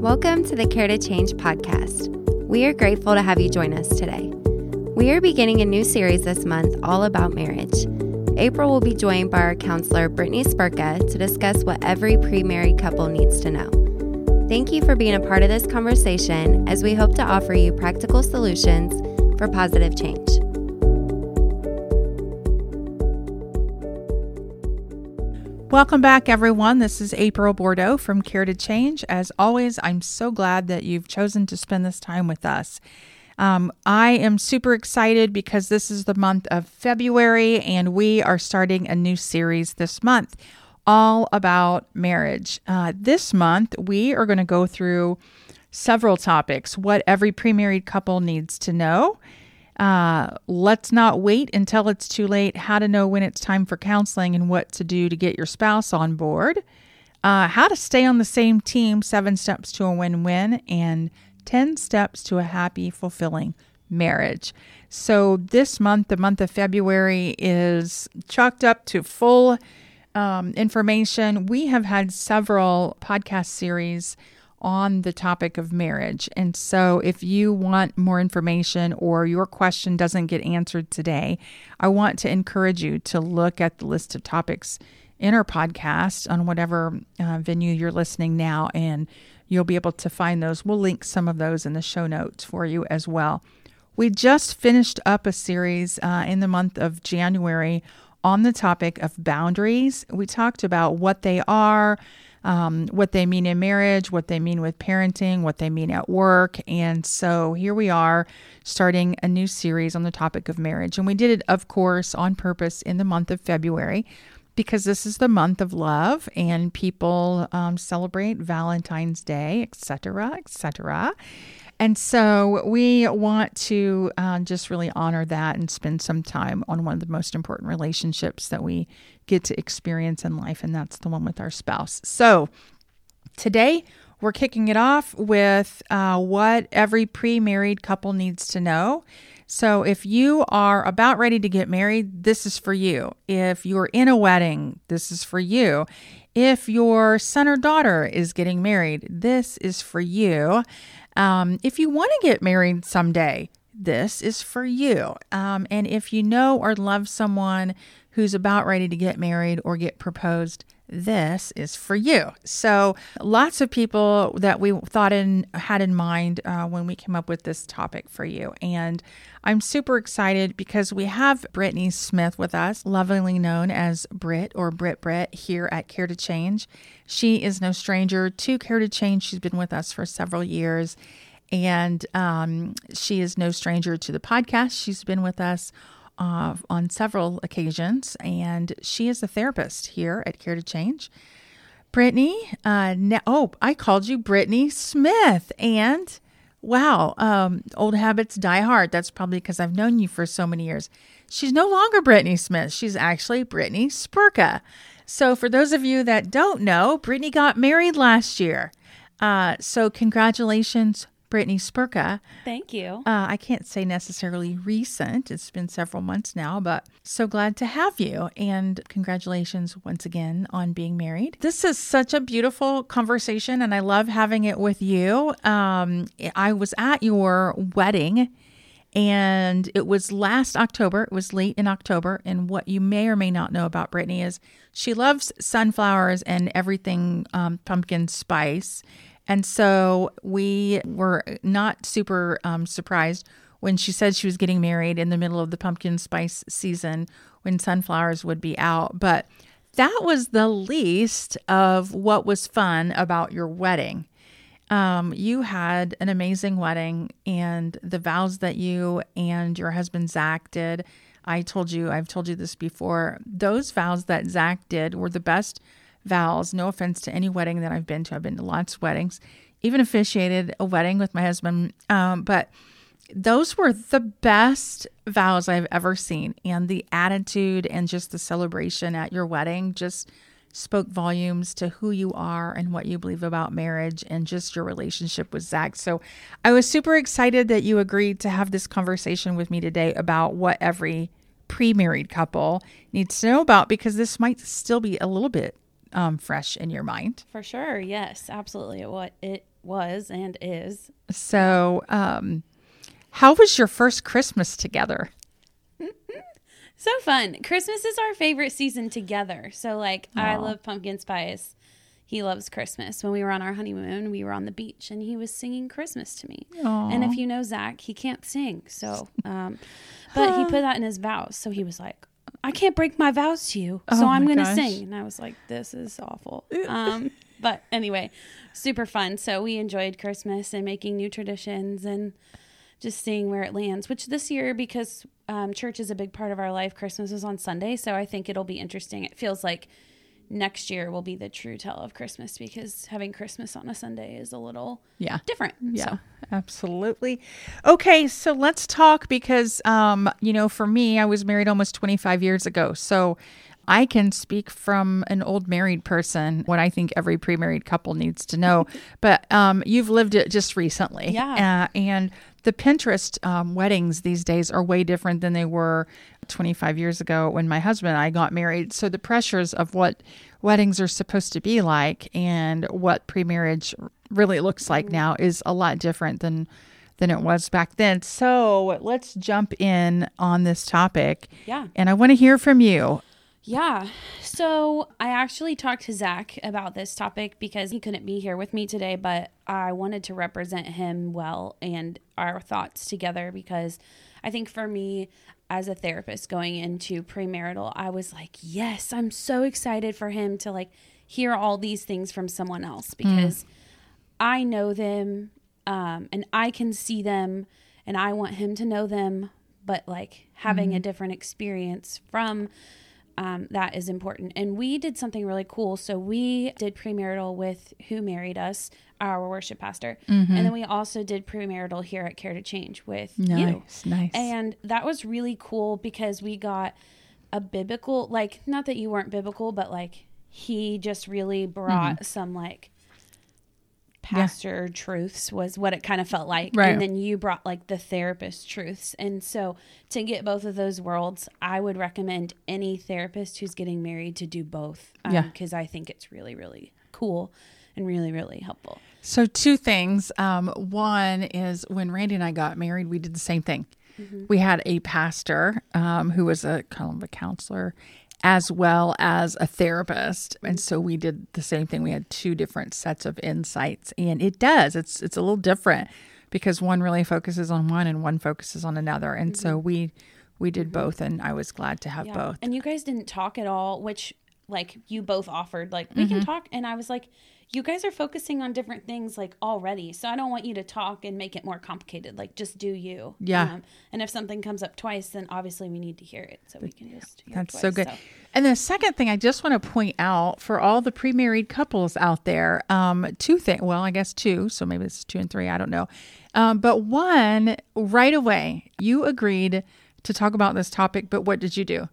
Welcome to the Care to Change podcast. We are grateful to have you join us today. We are beginning a new series this month all about marriage. April will be joined by our counselor, Brittany Spurka, to discuss what every pre married couple needs to know. Thank you for being a part of this conversation as we hope to offer you practical solutions for positive change. Welcome back, everyone. This is April Bordeaux from Care to Change. As always, I'm so glad that you've chosen to spend this time with us. Um, I am super excited because this is the month of February and we are starting a new series this month all about marriage. Uh, this month, we are going to go through several topics what every pre married couple needs to know uh, let's not wait until it's too late. How to know when it's time for counseling and what to do to get your spouse on board. Uh, how to stay on the same team, seven steps to a win win, and 10 steps to a happy, fulfilling marriage. So, this month, the month of February, is chalked up to full um, information. We have had several podcast series on the topic of marriage. And so, if you want more information or your question doesn't get answered today, I want to encourage you to look at the list of topics in our podcast on whatever uh, venue you're listening now, and you'll be able to find those. We'll link some of those in the show notes for you as well. We just finished up a series uh, in the month of January on the topic of boundaries. We talked about what they are um, what they mean in marriage, what they mean with parenting, what they mean at work. And so here we are starting a new series on the topic of marriage. And we did it, of course, on purpose in the month of February because this is the month of love and people um, celebrate Valentine's Day, etc., etc. And so we want to uh, just really honor that and spend some time on one of the most important relationships that we get to experience in life, and that's the one with our spouse. So today, we're kicking it off with uh, what every pre married couple needs to know. So, if you are about ready to get married, this is for you. If you're in a wedding, this is for you. If your son or daughter is getting married, this is for you. Um, if you want to get married someday, this is for you. Um, and if you know or love someone who's about ready to get married or get proposed, this is for you. So, lots of people that we thought in had in mind uh, when we came up with this topic for you, and I'm super excited because we have Brittany Smith with us, lovingly known as Brit or Brit Brit here at Care to Change. She is no stranger to Care to Change. She's been with us for several years, and um, she is no stranger to the podcast. She's been with us uh, on several occasions, and she is a therapist here at Care to Change. Brittany, uh, oh, I called you Brittany Smith, and wow, um, old habits die hard. That's probably because I've known you for so many years. She's no longer Brittany Smith. She's actually Brittany Spurka. So, for those of you that don't know, Brittany got married last year. Uh, so, congratulations Brittany Spurka. Thank you. Uh, I can't say necessarily recent, it's been several months now, but so glad to have you. And congratulations once again on being married. This is such a beautiful conversation, and I love having it with you. Um, I was at your wedding. And it was last October. It was late in October. And what you may or may not know about Brittany is she loves sunflowers and everything um, pumpkin spice. And so we were not super um, surprised when she said she was getting married in the middle of the pumpkin spice season when sunflowers would be out. But that was the least of what was fun about your wedding. Um, you had an amazing wedding, and the vows that you and your husband Zach did. I told you, I've told you this before. Those vows that Zach did were the best vows. No offense to any wedding that I've been to. I've been to lots of weddings, even officiated a wedding with my husband. Um, but those were the best vows I've ever seen. And the attitude and just the celebration at your wedding just spoke volumes to who you are and what you believe about marriage and just your relationship with Zach. So I was super excited that you agreed to have this conversation with me today about what every pre married couple needs to know about because this might still be a little bit um, fresh in your mind. For sure. Yes, absolutely. What it was and is. So, um, how was your first Christmas together? So fun. Christmas is our favorite season together. So like I love pumpkin spice. He loves Christmas. When we were on our honeymoon, we were on the beach and he was singing Christmas to me. And if you know Zach, he can't sing. So um but he put that in his vows. So he was like, I can't break my vows to you. So Oh I'm gonna sing. And I was like, This is awful. Um but anyway, super fun. So we enjoyed Christmas and making new traditions and just seeing where it lands. Which this year, because um, church is a big part of our life, Christmas is on Sunday, so I think it'll be interesting. It feels like next year will be the true tell of Christmas because having Christmas on a Sunday is a little Yeah. different. Yeah, So, absolutely. Okay, so let's talk because, um, you know, for me, I was married almost 25 years ago. So I can speak from an old married person what I think every pre married couple needs to know. but um, you've lived it just recently. Yeah. Uh, and the Pinterest um, weddings these days are way different than they were 25 years ago when my husband and I got married. So the pressures of what weddings are supposed to be like and what pre-marriage really looks like now is a lot different than than it was back then. So let's jump in on this topic. Yeah. And I want to hear from you. Yeah. So I actually talked to Zach about this topic because he couldn't be here with me today, but I wanted to represent him well and our thoughts together because I think for me, as a therapist going into premarital, I was like, yes, I'm so excited for him to like hear all these things from someone else because I know them um, and I can see them and I want him to know them, but like having a different experience from um, that is important. And we did something really cool. So we did premarital with Who Married Us, our worship pastor. And then we also did premarital here at Care to Change with you. Nice, nice. And that was really cool because we got a biblical, like, not that you weren't biblical, but like he just really brought Mm-hmm. some like pastor truths was what it kind of felt like Right. and then you brought like the therapist truths and so to get both of those worlds i would recommend any therapist who's getting married to do both Yeah. because i think it's really really cool and really really helpful So two things. Um, one is when Randy and I got married, we did the same thing. We had a pastor um, who was a kind of a counselor, as well as a therapist, and so we did the same thing. We had two different sets of insights, and it does. It's it's a little different because one really focuses on one and one focuses on another, and so mm-hmm. we we did mm-hmm. both, and I was glad to have Yeah. both. And you guys didn't talk at all, which like you both offered like we Mm-hmm. can talk and I was like you guys are focusing on different things like already. So I don't want you to talk and make it more complicated. Like just do you. Yeah. Um, and if something comes up twice, then obviously we need to hear it. So we can just That's so twice. good. And the second thing I just want to point out for all the pre-married couples out there, um, two things. Well, I guess two. So maybe it's two and three. I don't know. Um, but one, right away, you agreed to talk about this topic. But what did you do?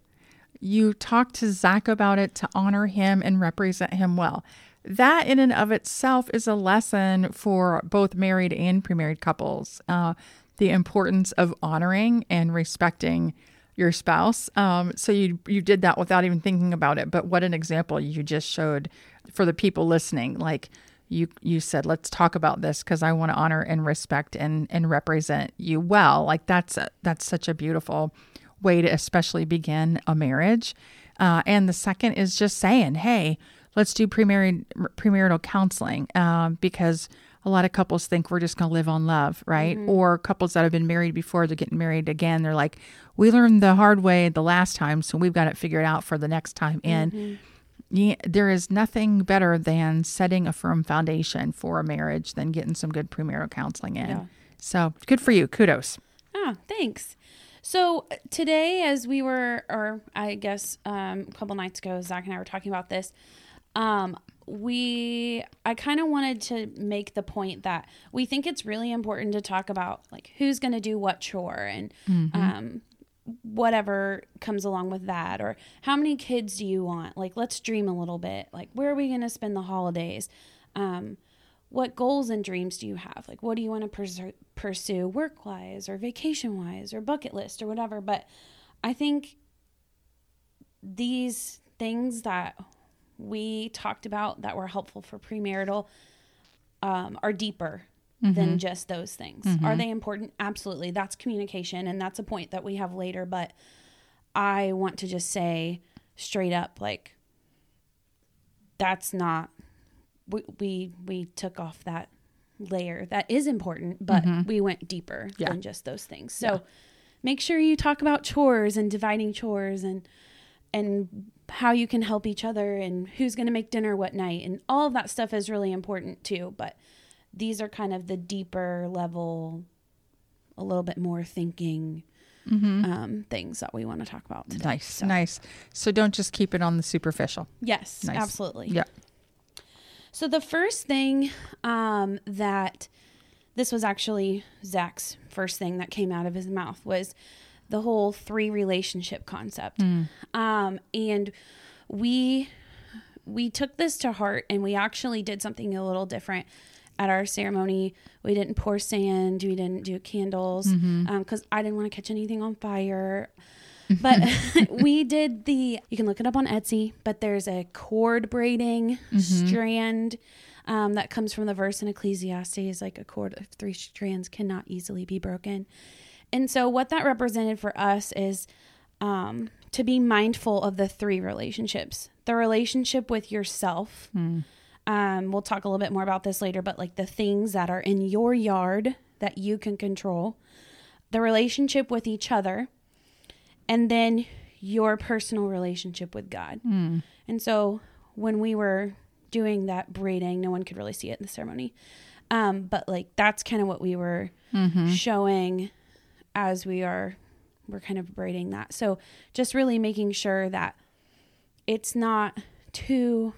You talked to Zach about it to honor him and represent him well. That, in and of itself, is a lesson for both married and pre-married couples. Uh, the importance of honoring and respecting your spouse. Um, so you you did that without even thinking about it. But what an example you just showed for the people listening. Like you you said, let's talk about this because I want to honor and respect and and represent you well. Like that's a, that's such a beautiful way to especially begin a marriage. Uh, and the second is just saying, hey, let's do premarried premarital counseling um, because a lot of couples think we're just going to live on love, right? Or couples that have been married before, they're getting married again. They're like, we learned the hard way the last time, so we've got it figured out for the next time. And yeah, there is nothing better than setting a firm foundation for a marriage than getting some good premarital counseling in. Yeah. So good for you. Kudos. Ah, thanks. So today, as we were, or I guess um, a couple nights ago, Zach and I were talking about this. Um, we, I kind of wanted to make the point that we think it's really important to talk about like who's going to do what chore and um, whatever comes along with that, or how many kids do you want? Like, let's dream a little bit. Like, where are we going to spend the holidays? Um, what goals and dreams do you have? Like, what do you want to pursue, pursue work wise or vacation wise or bucket list or whatever? But I think these things that we talked about that were helpful for premarital um, are deeper than just those things. Are they important? Absolutely. That's communication, and that's a point that we have later. But I want to just say straight up, like that's not we we, we took off that layer that is important, but we went deeper Yeah. than just those things. So make sure you talk about chores and dividing chores and and how you can help each other and who's going to make dinner what night and all of that stuff is really important too but these are kind of the deeper level a little bit more thinking um, things that we want to talk about today. Nice, So, nice. So don't just keep it on the superficial. yes Nice. absolutely Yeah. So the first thing um, that this was actually Zach's first thing that came out of his mouth was the whole three relationship concept, um, and we we took this to heart and we actually did something a little different at our ceremony. We didn't pour sand, we didn't do candles because I didn't want to catch anything on fire. But we did the, you can look it up on Etsy, but there's a cord braiding strand um, that comes from the verse in Ecclesiastes like a cord of three strands cannot easily be broken. And so, what that represented for us is um, to be mindful of the three relationships the relationship with yourself. Um, we'll talk a little bit more about this later, but like the things that are in your yard that you can control, the relationship with each other, and then your personal relationship with God. And so when we were doing that braiding, no one could really see it in the ceremony. Um, but like that's kind of what we were showing as we are we're kind of braiding that. So just really making sure that it's not two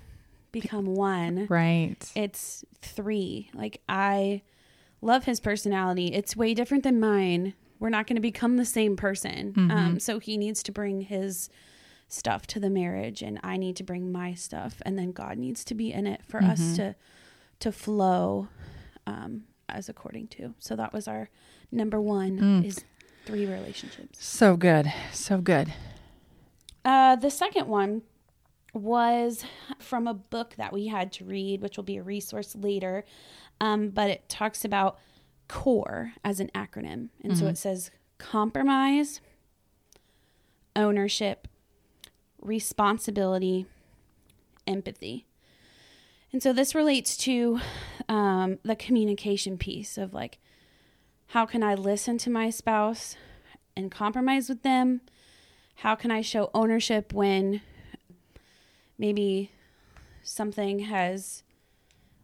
become one Right. it's three. Like I love his personality. It's way different than mine. We're not going to become the same person. Um, so he needs to bring his stuff to the marriage, and I need to bring my stuff, and then God needs to be in it for us to to flow um, as according to. So that was our number one is three relationships. So good. So good. Uh, the second one was from a book that we had to read, which will be a resource later. Um, but it talks about CORE as an acronym. And so it says compromise, ownership, responsibility, empathy. And so this relates to um, the communication piece of like, how can I listen to my spouse and compromise with them? How can I show ownership when maybe something has,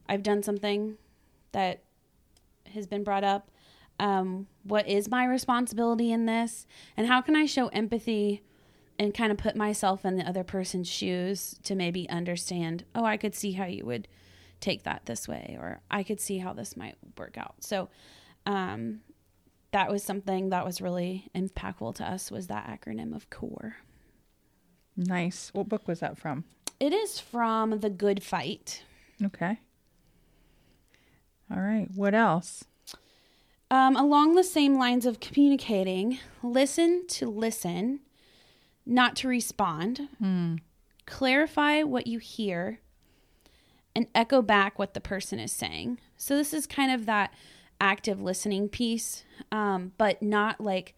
I've done something that has been brought up? Um, what is my responsibility in this? And how can I show empathy and kind of put myself in the other person's shoes to maybe understand, oh, I could see how you would take that this way, or I could see how this might work out. So, um, that was something that was really impactful to us was that acronym of core Nice. What book was that from? it is from the good fight Okay. All right. What else? um, along the same lines of communicating listen to listen not to respond clarify what you hear and echo back what the person is saying so this is kind of that active listening piece um, but not like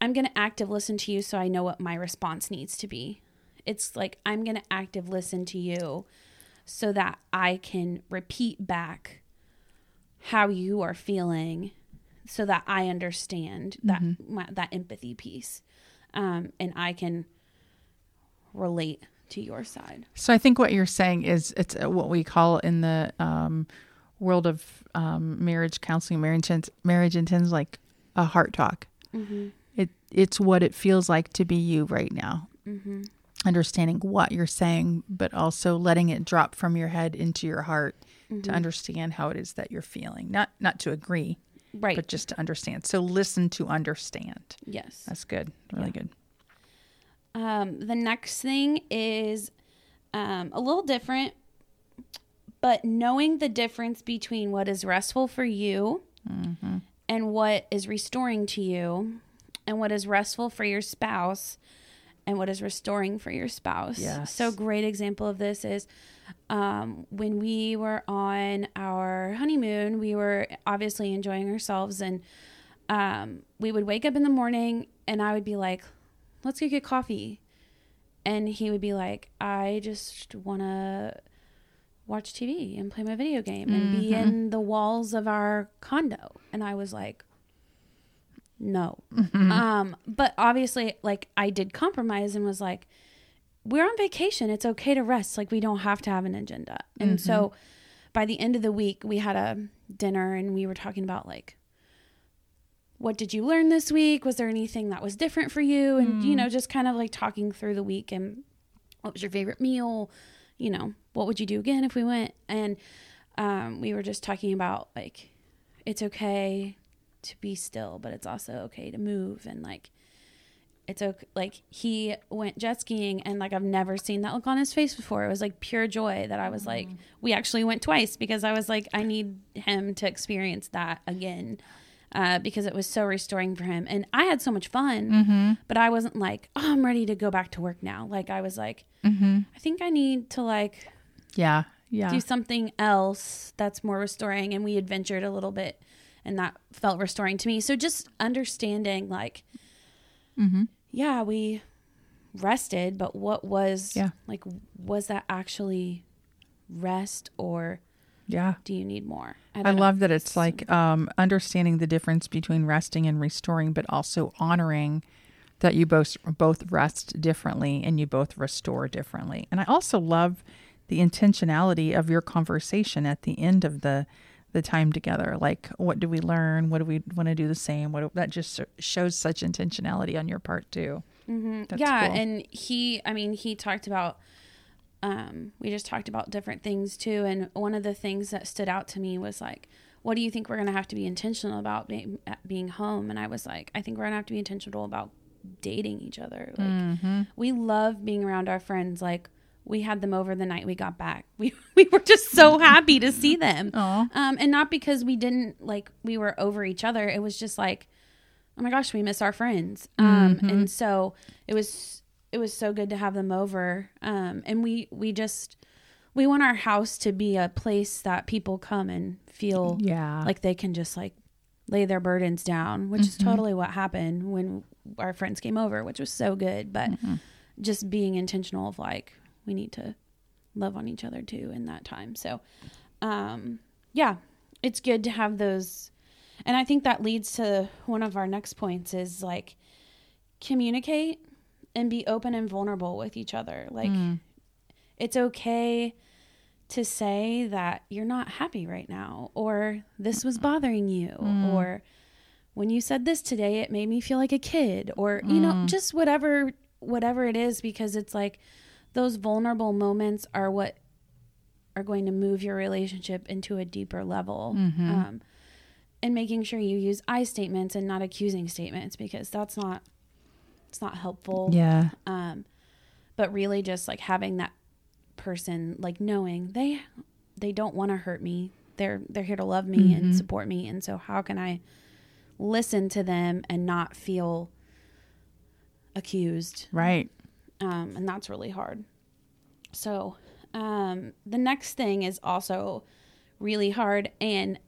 i'm going to active listen to you so i know what my response needs to be it's like i'm going to active listen to you so that i can repeat back how you are feeling so that i understand that my, that empathy piece um, and i can relate to your side. So I think what you're saying is it's uh, what we call in the um, world of um, marriage counseling, marriage int- marriage intends like a heart talk. It it's what it feels like to be you right now. Understanding what you're saying, but also letting it drop from your head into your heart to understand how it is that you're feeling. Not not to agree, right but just to understand. So listen to understand. yes That's good. Really good. Um, the next thing is um, a little different, but knowing the difference between what is restful for you and what is restoring to you, and what is restful for your spouse, and what is restoring for your spouse. Yes. So great example of this is um, when we were on our honeymoon, we were obviously enjoying ourselves and um, we would wake up in the morning and I would be like, let's go get coffee. And he would be like, I just want to watch TV and play my video game and be in the walls of our condo. And I was like, no. Um, but obviously, like, I did compromise and was like, we're on vacation. It's okay to rest. Like, we don't have to have an agenda. And so by the end of the week, we had a dinner and we were talking about, like, what did you learn this week? Was there anything that was different for you? And, you know, just kind of like talking through the week and what was your favorite meal? You know, what would you do again if we went? And um, we were just talking about like, it's okay to be still, but it's also okay to move. And like, it's okay. Like, he went jet skiing and like, I've never seen that look on his face before. It was like pure joy that I was like, mm-hmm. we actually went twice because I was like, I need him to experience that again uh, because it was so restoring for him. And I had so much fun, mm-hmm. but I wasn't like, oh, I'm ready to go back to work now. Like I was like, mm-hmm. I think I need to like Yeah. Yeah. do something else that's more restoring. And we adventured a little bit, and that felt restoring to me. So just understanding, like, yeah, we rested, but what was Yeah. like, was that actually rest or yeah. do you need more? I know. love that it's like um, understanding the difference between resting and restoring, but also honoring that you both both rest differently and you both restore differently. And I also love the intentionality of your conversation at the end of the the time together. Like, what do we learn? What do we want to do the same? What that just shows such intentionality on your part too. Mm-hmm. Yeah cool. and he i mean he talked about um we just talked about different things too and one of the things that stood out to me was like what do you think we're to have to be intentional about being, being home and i was like i think we're to have to be intentional about dating each other like Mm-hmm. we love being around our friends like we had them over the night we got back. We, we were just so happy to see them. Um, and not because we didn't like we were over each other. It was just like oh my gosh we miss our friends. Um, and so it was it was so good to have them over. Um, and we we just we want our house to be a place that people come and feel Yeah. like they can just like lay their burdens down which is totally what happened when our friends came over which was so good. But just being intentional of like we need to love on each other too in that time. So um yeah it's good to have those. And i think that leads to one of our next points is like communicate and be open and vulnerable with each other. Like mm. it's okay to say that you're not happy right now or this was bothering you mm. or when you said this today it made me feel like a kid or you know mm. just whatever whatever it is because it's like those vulnerable moments are what are going to move your relationship into a deeper level. Um, and making sure you use i statements and not accusing statements because that's not it's not helpful. Yeah. um but really just like having that person like knowing they they don't want to hurt me. They're they're here to love me and support me. And so how can i listen to them and not feel accused? Right. Um, and that's really hard. So, um, the next thing is also really hard, and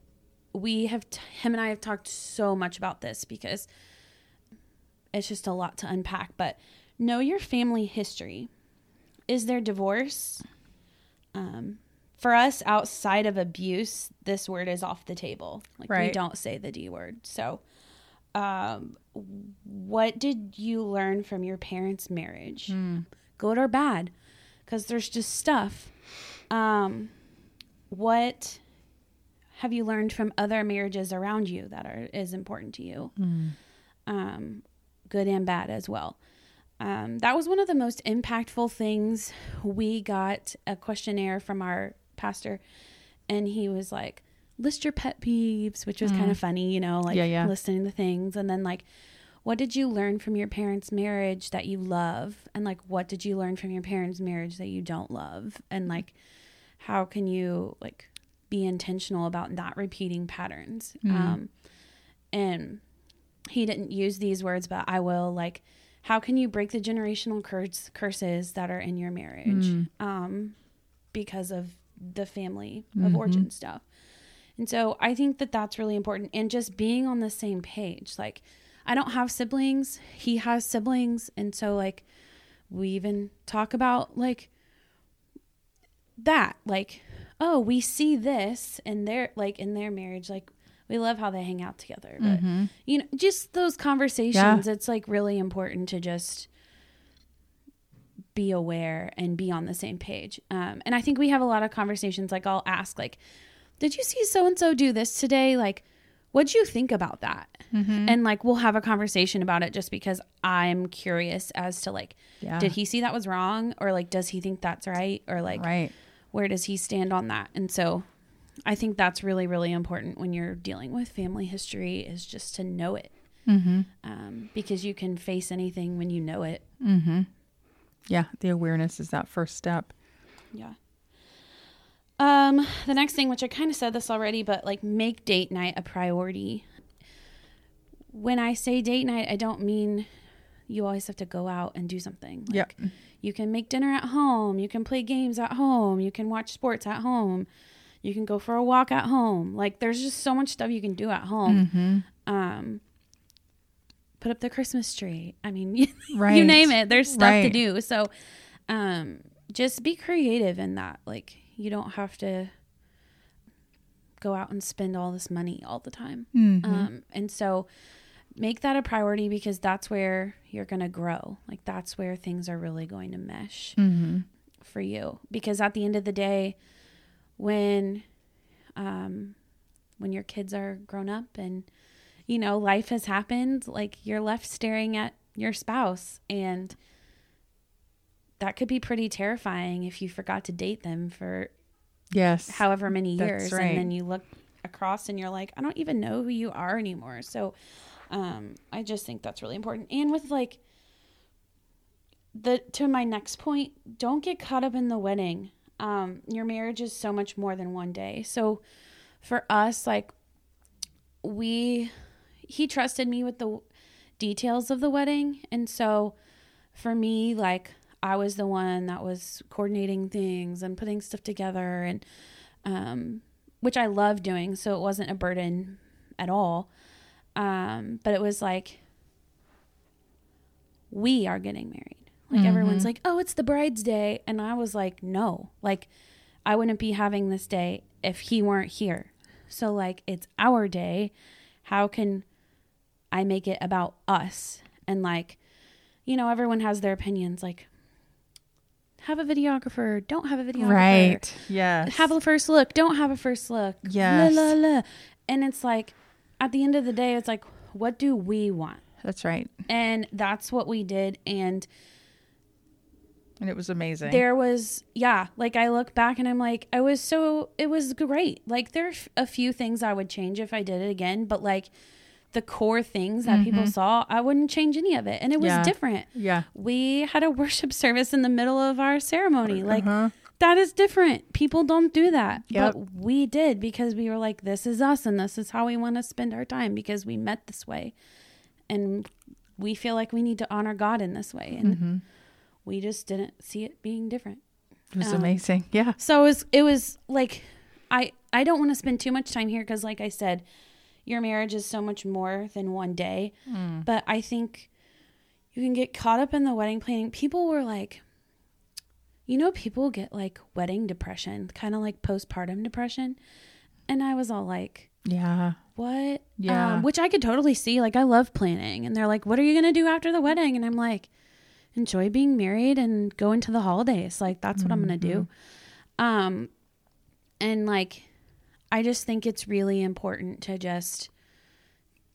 we have t- him and I have talked so much about this because it's just a lot to unpack. But know your family history. Is there divorce? Um, for us, outside of abuse, this word is off the table. Like we don't say the D word. So, um, what did you learn from your parents' marriage? Good or bad? Because there's just stuff. Um, what have you learned from other marriages around you that are is important to you? Um, good and bad as well. Um, that was one of the most impactful things. We got a questionnaire from our pastor, and he was like, "List your pet peeves," which was kind of funny, you know, like Yeah, yeah. listening to things, and then like, what did you learn from your parents' marriage that you love, and like, what did you learn from your parents' marriage that you don't love, and like, how can you like be intentional about not repeating patterns? Um, and he didn't use these words, but I will like how can you break the generational curse, curses that are in your marriage Mm. um, because of the family of Mm-hmm. origin stuff. And so I think that that's really important. And just being on the same page. Like, I don't have siblings, he has siblings. And so, like, we even talk about, like, that. Like, oh, we see this in their, like, in their marriage. Like, we love how they hang out together. But, Mm-hmm. you know, just those conversations, it's like really important to just be aware and be on the same page. Um, and I think we have a lot of conversations. Like I'll ask, like, "Did you see so and so do this today? Like, what'd you think about that?" Mm-hmm. And like we'll have a conversation about it just because I'm curious as to like, Yeah. did he see that was wrong, or like, does he think that's right, or like, right. where does he stand on that? And so. I think that's really, really important when you're dealing with family history is just to know it Mm-hmm. um, because you can face anything when you know it. Mm-hmm. Yeah, the awareness is that first step. Yeah. Um, the next thing, which I kind of said this already, but like make date night a priority. When I say date night, I don't mean you always have to go out and do something. Like, Yep. You can make dinner at home. You can play games at home. You can watch sports at home. You can go for a walk at home. Like there's just so much stuff you can do at home. Mm-hmm. Um, put up the Christmas tree. I mean, right. you name it. There's stuff to do. So, um, just be creative in that. Like you don't have to go out and spend all this money all the time. Mm-hmm. Um, and so make that a priority because that's where you're going to grow. Like that's where things are really going to mesh mm-hmm. for you. Because at the end of the day, when, um, when your kids are grown up and, you know, life has happened, like you're left staring at your spouse and that could be pretty terrifying if you forgot to date them for Yes. however many years right. and then you look across and you're like i don't even know who you are anymore. So um i just think that's really important. And with like the to my next point don't get caught up in the wedding. Um your marriage is so much more than one day. So for us like we he trusted me with the details of the wedding. And so for me like i was the one that was coordinating things and putting stuff together and um which i love doing so it wasn't a burden at all. Um but it was like we are getting married. Like everyone's like oh it's the bride's day. And i was like no. Like i wouldn't be having this day if he weren't here. So like it's our day. How can i make it about us? And like you know everyone has their opinions like have a videographer don't have a videographer Right. Yes. have a first look don't have a first look Yes. la, la, la. and it's like at the end of the day it's like what do we want That's right. and that's what we did and And it was amazing. there was yeah like i look back and i'm like i was so it was great like there's a few things i would change if i did it again but like the core things that people saw i wouldn't change any of it and it was Mm-hmm. Yeah. different yeah. we had a worship service in the middle of our ceremony like Uh-huh. that is different people don't do that Yep. but we did because we were like this is us and this is how we want to spend our time because we met this way and we feel like we need to honor god in this way and Mm-hmm. we just didn't see it being different It was Um, amazing. Yeah. so it was it was like I I don't want to spend too much time here because like I said, your marriage is so much more than one day. Mm. But I think you can get caught up in the wedding planning. People were like you know people get like wedding depression, kind of like postpartum depression. And I was all like, Yeah. what? Yeah. Um, which I could totally see. Like, I love planning. And they're like, what are you going to do after the wedding? And I'm like, enjoy being married and go into the holidays. Like, that's what I'm going to do. Um, and like, I just think it's really important to just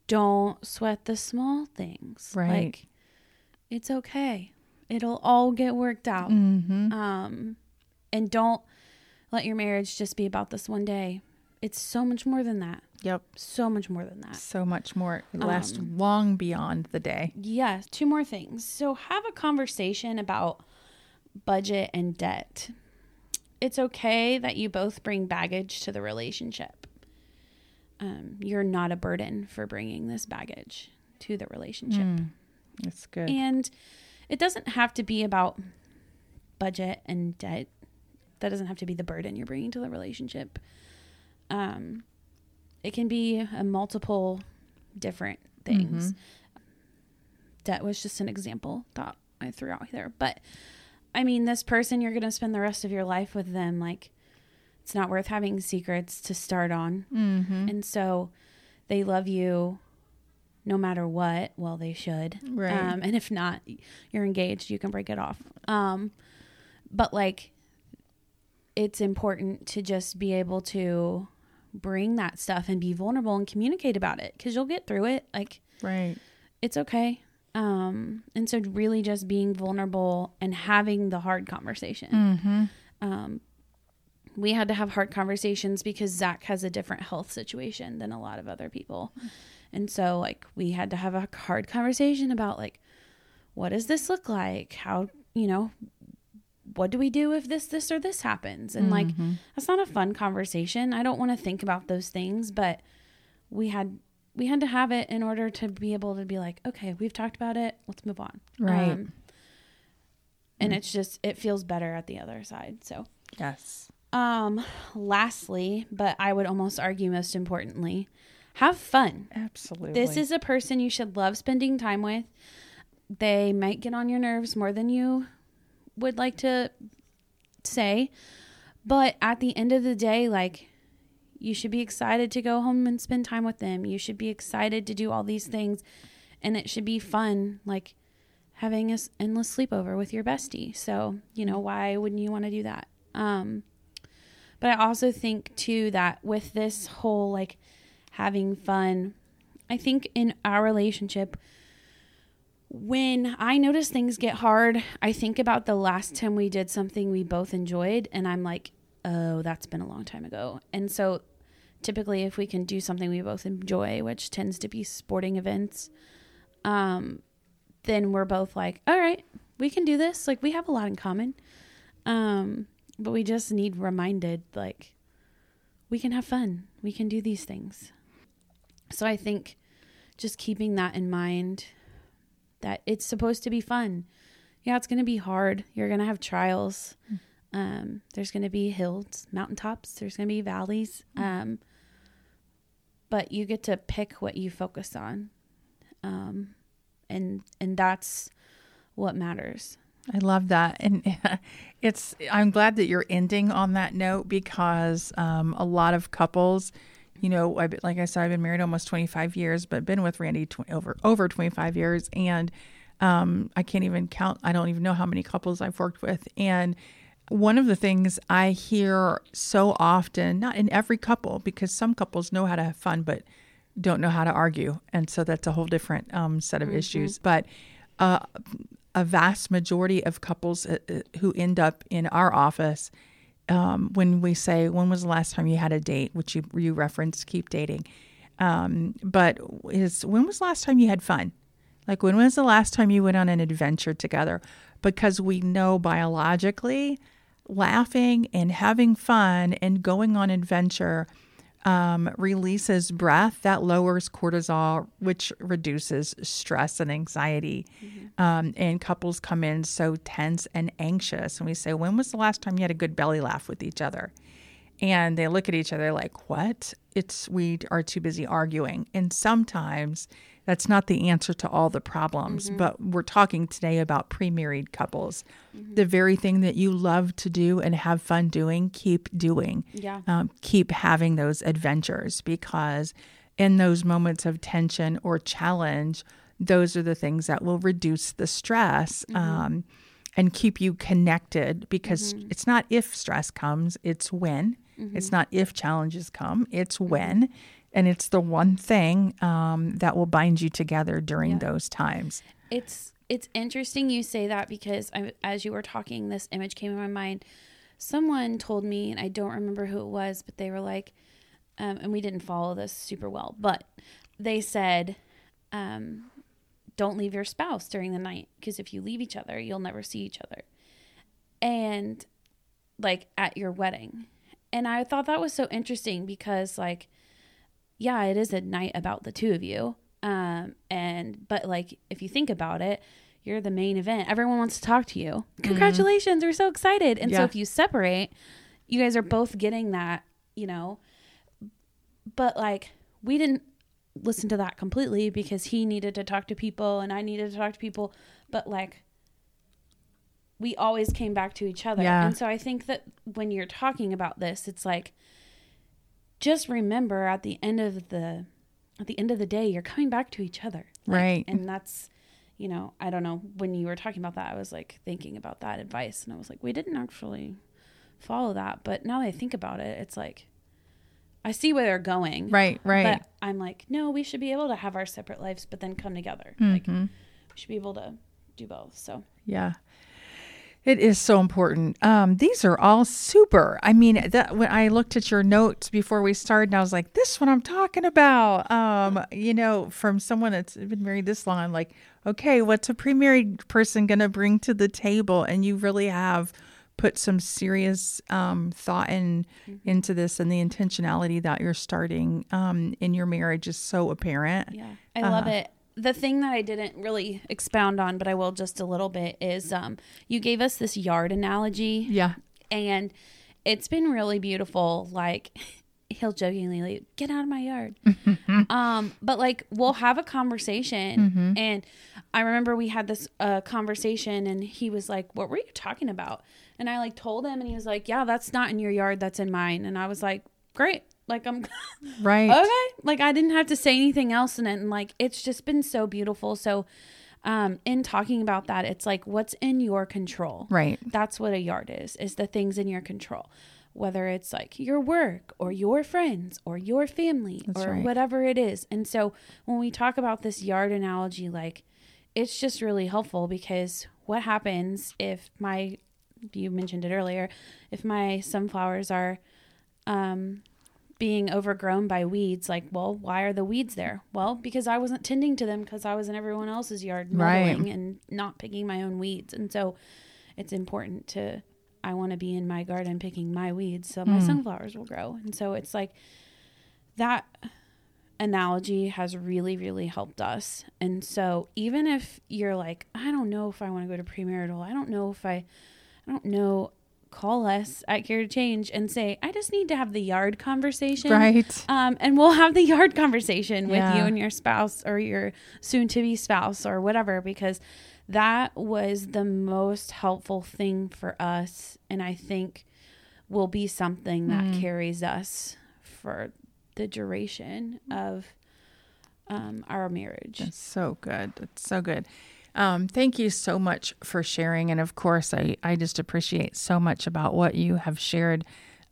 don't sweat the small things. Right. Like, it's okay. It'll all get worked out. Mm-hmm. Um, and don't let your marriage just be about this one day. It's so much more than that. Yep. So much more than that. So much more. It lasts Um, long beyond the day. Yes, two more things. So have a conversation about budget and debt. It's okay that you both bring baggage to the relationship. Um, you're not a burden for bringing this baggage to the relationship. It's good. And it doesn't have to be about budget and debt. That doesn't have to be the burden you're bringing to the relationship. Um, it can be a multiple different things. Debt was just an example that I threw out there. But I mean, this person, you're going to spend the rest of your life with them. Like, it's not worth having secrets to start on. mm-hmm. And so they love you no matter what. Well, they should. Right. Um, and if not, you're engaged, you can break it off. Um, but like, it's important to just be able to bring that stuff and be vulnerable and communicate about it because you'll get through it. Like, Right. it's okay. Um, and so really just being vulnerable and having the hard conversation. Mm-hmm. Um, we had to have hard conversations because Zach has a different health situation than a lot of other people. And so like we had to have a hard conversation about like what does this look like? How, you know, what do we do if this this or this happens? And like Mm-hmm. that's not a fun conversation. I don't want to think about those things, but we had we had to have it in order to be able to be like, okay, we've talked about it. Let's move on. Right. Um, and it's just it feels better at the other side. So Yes. um, lastly, but I would almost argue most importantly, have fun. Absolutely. This is a person you should love spending time with. They might get on your nerves more than you would like to say, but at the end of the day, like you should be excited to go home and spend time with them. You should be excited to do all these things, and it should be fun, like having a s- endless sleepover with your bestie. So you know why wouldn't you want to do that? Um, but I also think too that with this whole like having fun, I think in our relationship, when I notice things get hard, I think about the last time we did something we both enjoyed, and I'm like, oh, that's been a long time ago. And so typically, if we can do something we both enjoy, which tends to be sporting events, um, then we're both like, all right, we can do this. Like, we have a lot in common. Um, but we just need reminded, like, we can have fun. We can do these things. So I think just keeping that in mind that it's supposed to be fun. Yeah, it's going to be hard. You're going to have trials. Um, there's going to be hills, mountaintops. There's going to be valleys. Um, but you get to pick what you focus on, um, and and that's what matters. I love that, and it's. I'm glad that you're ending on that note because um, a lot of couples, you know, I've, like I said, I've been married almost 25 years, but been with Randy tw- over over 25 years, and um, I can't even count. I don't even know how many couples I've worked with, and one of the things I hear so often, not in every couple, because some couples know how to have fun, but don't know how to argue, and so that's a whole different um, set of issues. But uh, a vast majority of couples uh, uh, who end up in our office, um, when we say, "When was the last time you had a date?" which you you referenced, keep dating, um, but is when was the last time you had fun? Like when was the last time you went on an adventure together? Because we know biologically, laughing and having fun and going on adventure um, releases breath that lowers cortisol, which reduces stress and anxiety. Um, and couples come in so tense and anxious, and we say, "When was the last time you had a good belly laugh with each other?" And they look at each other like, "What?" It's we are too busy arguing, and sometimes that's not the answer to all the problems. Mm-hmm. But we're talking today about pre-married couples. Mm-hmm. The very thing that you love to do and have fun doing, keep doing Yeah. um, keep having those adventures because in those moments of tension or challenge, those are the things that will reduce the stress mm-hmm. um, and keep you connected because it's not if stress comes, it's when. It's not if challenges come, it's when. And it's the one thing um, that will bind you together during Yeah. those times. It's it's interesting you say that because I, as you were talking, this image came in my mind. Someone told me, and I don't remember who it was, but they were like, um, and we didn't follow this super well, but they said, um, "Don't leave your spouse during the night because if you leave each other, you'll never see each other." And like at your wedding, and I thought that was so interesting because like, yeah, it is a night about the two of you, Um, and but like if you think about it, you're the main event. Everyone wants to talk to you. Congratulations, we're so excited. And so if you separate, you guys are both getting that, you know. But like we didn't listen to that completely because he needed to talk to people and I needed to talk to people, but like we always came back to each other. Yeah. And so I think that when you're talking about this, it's like just remember at the end of the at the end of the day, you're coming back to each other. Like, Right. And that's you know, I don't know, when you were talking about that, I was like thinking about that advice and I was like, we didn't actually follow that. But now that I think about it, it's like I see where they're going. Right, right. But I'm like, no, we should be able to have our separate lives, but then come together. Mm-hmm. we should be able to do both. So Yeah. It is so important. Um, these are all super. I mean, that when I looked at your notes before we started, and I was like, "This one I'm talking about." Um, you know, from someone that's been married this long, I'm like, "Okay, what's a pre-married person going to bring to the table?" And you really have put some serious um, thought in into this, and the intentionality that you're starting um, in your marriage is so apparent. Yeah, I love it. The thing that I didn't really expound on, but I will just a little bit, is um, you gave us this yard analogy, Yeah. and it's been really beautiful. Like he'll jokingly like, get out of my yard, um, but like we'll have a conversation, and I remember we had this uh, conversation, and he was like, "What were you talking about?" And I like told him, and he was like, "Yeah, that's not in your yard, that's in mine," and I was like, "Great." Like I'm Right. okay like i didn't have to say anything else in it and like it's just been so beautiful so um in talking about that it's like what's in your control Right. that's what a yard is is the things in your control whether it's like your work or your friends or your family That's or right. whatever it is and so when we talk about this yard analogy like it's just really helpful because what happens if my you mentioned it earlier if my sunflowers are um being overgrown by weeds like well why are the weeds there? Well because i wasn't tending to them because i was in everyone else's yard Right. mowing and not picking my own weeds. And so it's important to i want to be in my garden picking my weeds so my mm. sunflowers will grow. And so it's like that analogy has really really helped us. And so even if you're like i don't know if i want to go to premarital i don't know if i i don't know call us at care to change and say i just need to have the yard conversation Right. um, and we'll have the yard conversation with Yeah. you and your spouse or your soon to be spouse or whatever, because that was the most helpful thing for us. And I think will be something that Mm. carries us for the duration of um, our marriage. That's so good. That's so good. Um, thank you so much for sharing. And of course, I, I just appreciate so much about what you have shared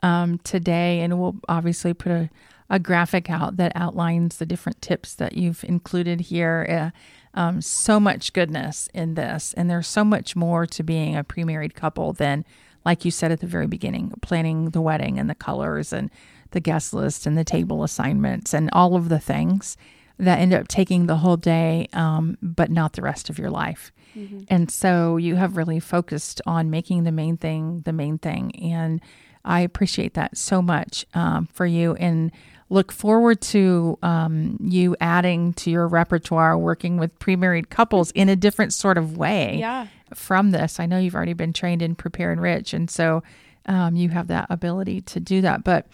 um, today. And we'll obviously put a, a graphic out that outlines the different tips that you've included here. Uh, um, so much goodness in this. And there's so much more to being a pre married couple than, like you said at the very beginning, planning the wedding and the colors and the guest list and the table assignments and all of the things that end up taking the whole day, um, but not the rest of your life. And so you have really focused on making the main thing the main thing. And I appreciate that so much um, for you and look forward to um, you adding to your repertoire working with pre married couples in a different sort of way Yeah. from this. I know you've already been trained in Prepare/Enrich, and so um, you have that ability to do that. But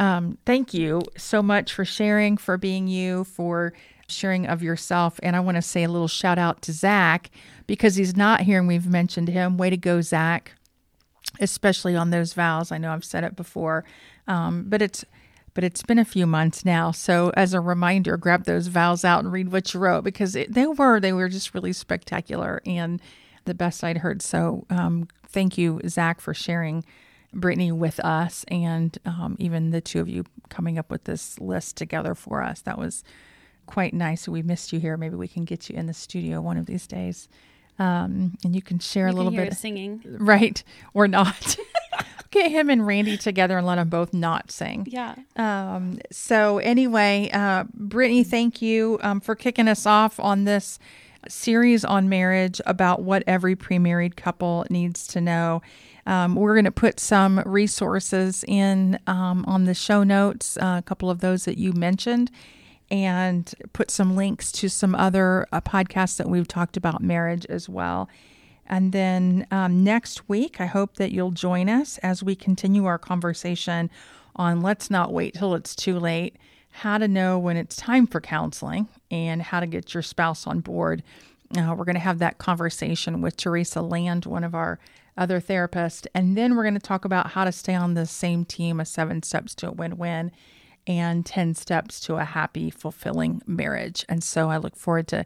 um, thank you so much for sharing, for being you, for sharing of yourself. And I want to say a little shout out to Zach because he's not here and we've mentioned him. Way to go, Zach, especially on those vows. I know I've said it before, um, but it's but it's been a few months now. So as a reminder, grab those vows out and read what you wrote because it, they were they were just really spectacular and the best I'd heard. So um, thank you, Zach, for sharing Brittany with us and um, even the two of you coming up with this list together for us. That was quite nice. We missed you here. Maybe we can get you in the studio one of these days. Um, and you can share You a little bit singing. right or not. Get him and Randy together and let them both not sing. Yeah. Um, so anyway, uh, Brittany, thank you um, for kicking us off on this series on marriage about what every pre-married couple needs to know. Um, we're going to put some resources in um, on the show notes, uh, a couple of those that you mentioned. and put some links to some other uh, podcasts that we've talked about marriage as well. And then um, next week, I hope that you'll join us as we continue our conversation on let's not wait till it's too late, how to know when it's time for counseling, and how to get your spouse on board. Uh, we're going to have that conversation with Teresa Land, one of our other therapists. And then we're going to talk about how to stay on the same team of seven steps to a win win and 10 steps to a happy, fulfilling marriage. And so I look forward to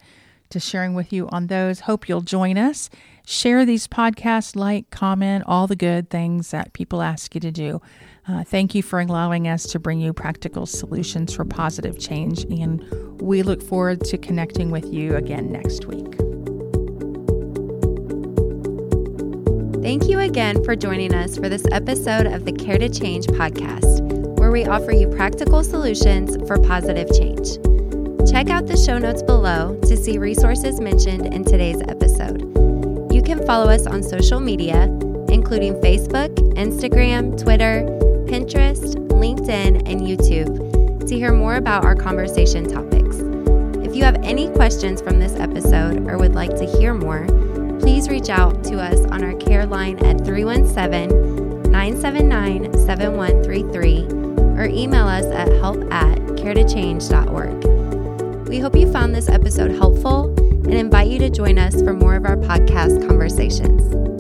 to sharing with you on those. Hope you'll join us. Share these podcasts, like, comment, all the good things that people ask you to do. Uh, thank you for allowing us to bring you practical solutions for positive change. And we look forward to connecting with you again next week. Thank you again for joining us for this episode of the Care to Change podcast, where we offer you practical solutions for positive change. Check out the show notes below to see resources mentioned in today's episode. You can follow us on social media, including Facebook, Instagram, Twitter, Pinterest, LinkedIn, and YouTube, to hear more about our conversation topics. If you have any questions from this episode or would like to hear more, please reach out to us on our care line at 317 979 7133 or email us at help at caretochange.org. We hope you found this episode helpful and invite you to join us for more of our podcast conversations.